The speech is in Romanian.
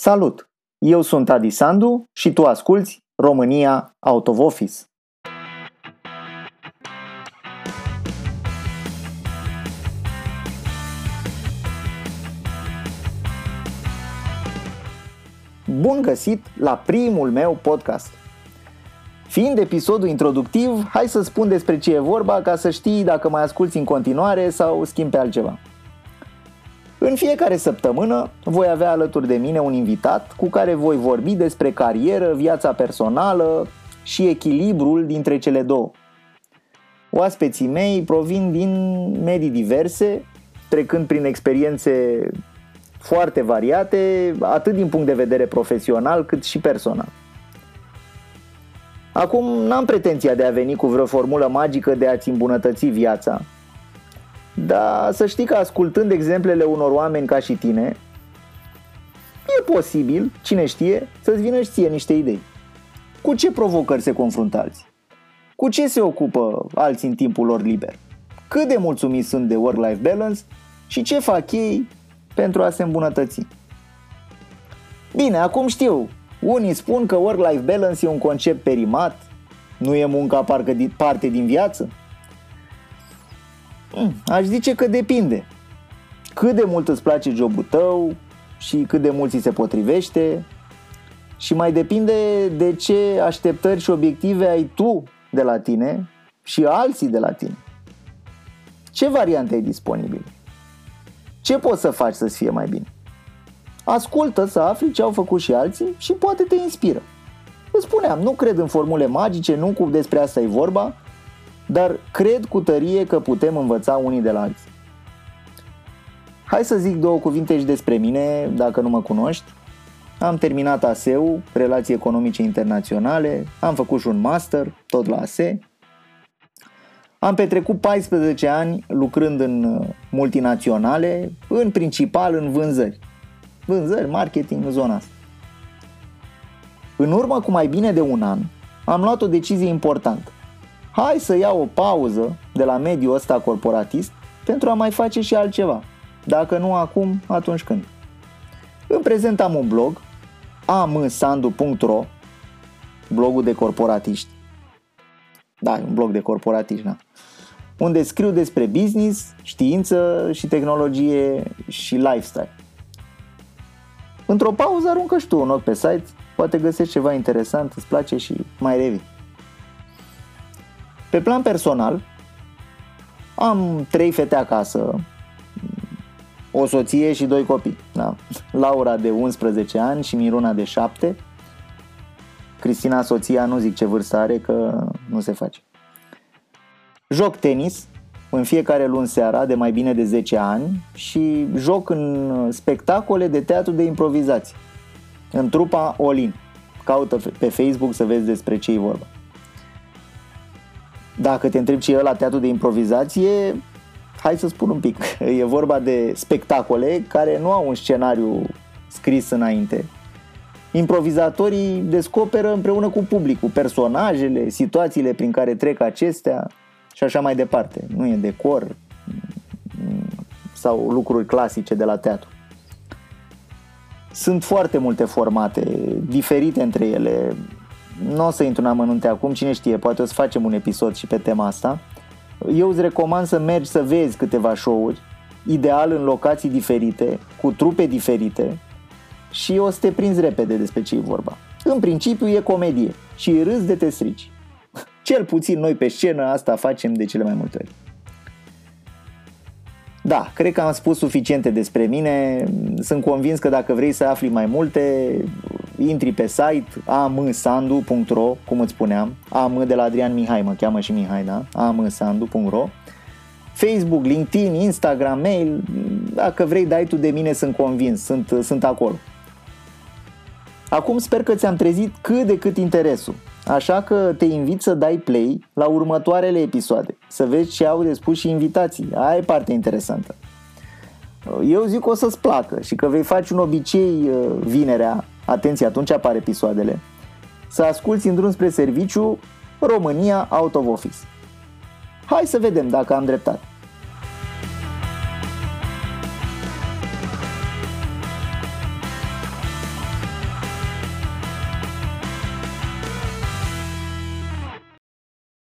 Salut! Eu sunt Adi Sandu și tu asculți România Out of Office. Bun găsit la primul meu podcast! Fiind episodul introductiv, hai să spun despre ce e vorba ca să știi dacă mai asculti în continuare sau schimbi pe altceva. În fiecare săptămână voi avea alături de mine un invitat cu care voi vorbi despre carieră, viața personală și echilibrul dintre cele două. Oaspeții mei provin din medii diverse, trecând prin experiențe foarte variate, atât din punct de vedere profesional cât și personal. Acum n-am pretenția de a veni cu vreo formulă magică de a-ți îmbunătăți viața, dar să știi că ascultând exemplele unor oameni ca și tine, e posibil, cine știe, să-ți vină și ție niște idei. Cu ce provocări se confruntă alții? Cu ce se ocupă alții în timpul lor liber? Cât de mulțumiți sunt de work-life balance și ce fac ei pentru a se îmbunătăți? Bine, acum știu, unii spun că work-life balance e un concept perimat, nu e munca parcă parte din viață, Hmm, aș zice că depinde. Cât de mult îți place jobul tău și cât de mult ți se potrivește și mai depinde de ce așteptări și obiective ai tu de la tine și alții de la tine. Ce variante ai disponibile? Ce poți să faci să-ți fie mai bine? Ascultă să afli ce au făcut și alții și poate te inspiră. Îți spuneam, nu cred în formule magice, nu cu despre asta e vorba, dar cred cu tărie că putem învăța unii de la alții. Hai să zic două cuvinte și despre mine, dacă nu mă cunoști. Am terminat ASEU, Relații Economice Internaționale, am făcut și un master, tot la ASE. Am petrecut 14 ani lucrând în multinaționale, în principal în vânzări. Vânzări, marketing, în zona asta. În urmă cu mai bine de un an, am luat o decizie importantă hai să iau o pauză de la mediul ăsta corporatist pentru a mai face și altceva. Dacă nu acum, atunci când. În prezent am un blog, amsandu.ro, blogul de corporatiști. Da, un blog de corporatiști, da. Unde scriu despre business, știință și tehnologie și lifestyle. Într-o pauză aruncă și tu un ochi pe site, poate găsești ceva interesant, îți place și mai revii. Pe plan personal, am trei fete acasă, o soție și doi copii. Da. Laura de 11 ani și Miruna de 7. Cristina, soția, nu zic ce vârstă are, că nu se face. Joc tenis în fiecare luni seara de mai bine de 10 ani și joc în spectacole de teatru de improvizație. În trupa Olin. Caută pe Facebook să vezi despre ce e vorba. Dacă te întreb ce e la teatru de improvizație, hai să spun un pic. E vorba de spectacole care nu au un scenariu scris înainte. Improvizatorii descoperă împreună cu publicul personajele, situațiile prin care trec acestea și așa mai departe. Nu e decor sau lucruri clasice de la teatru. Sunt foarte multe formate, diferite între ele, nu o să intru în amănunte acum, cine știe, poate o să facem un episod și pe tema asta. Eu îți recomand să mergi să vezi câteva show-uri, ideal în locații diferite, cu trupe diferite și o să te prinzi repede despre ce e vorba. În principiu e comedie și râzi de te strici. Cel puțin noi pe scenă asta facem de cele mai multe ori. Da, cred că am spus suficiente despre mine. Sunt convins că dacă vrei să afli mai multe, intri pe site amsandu.ro, cum îți spuneam, am de la Adrian Mihai, mă cheamă și Mihai, da? amsandu.ro Facebook, LinkedIn, Instagram, mail, dacă vrei dai tu de mine, sunt convins, sunt, sunt acolo. Acum sper că ți-am trezit cât de cât interesul, așa că te invit să dai play la următoarele episoade, să vezi ce au de spus și invitații, aia e parte interesantă. Eu zic că o să-ți placă și că vei face un obicei uh, vinerea atenție, atunci apar episoadele, să asculti în drum spre serviciu România Out of Office. Hai să vedem dacă am dreptate.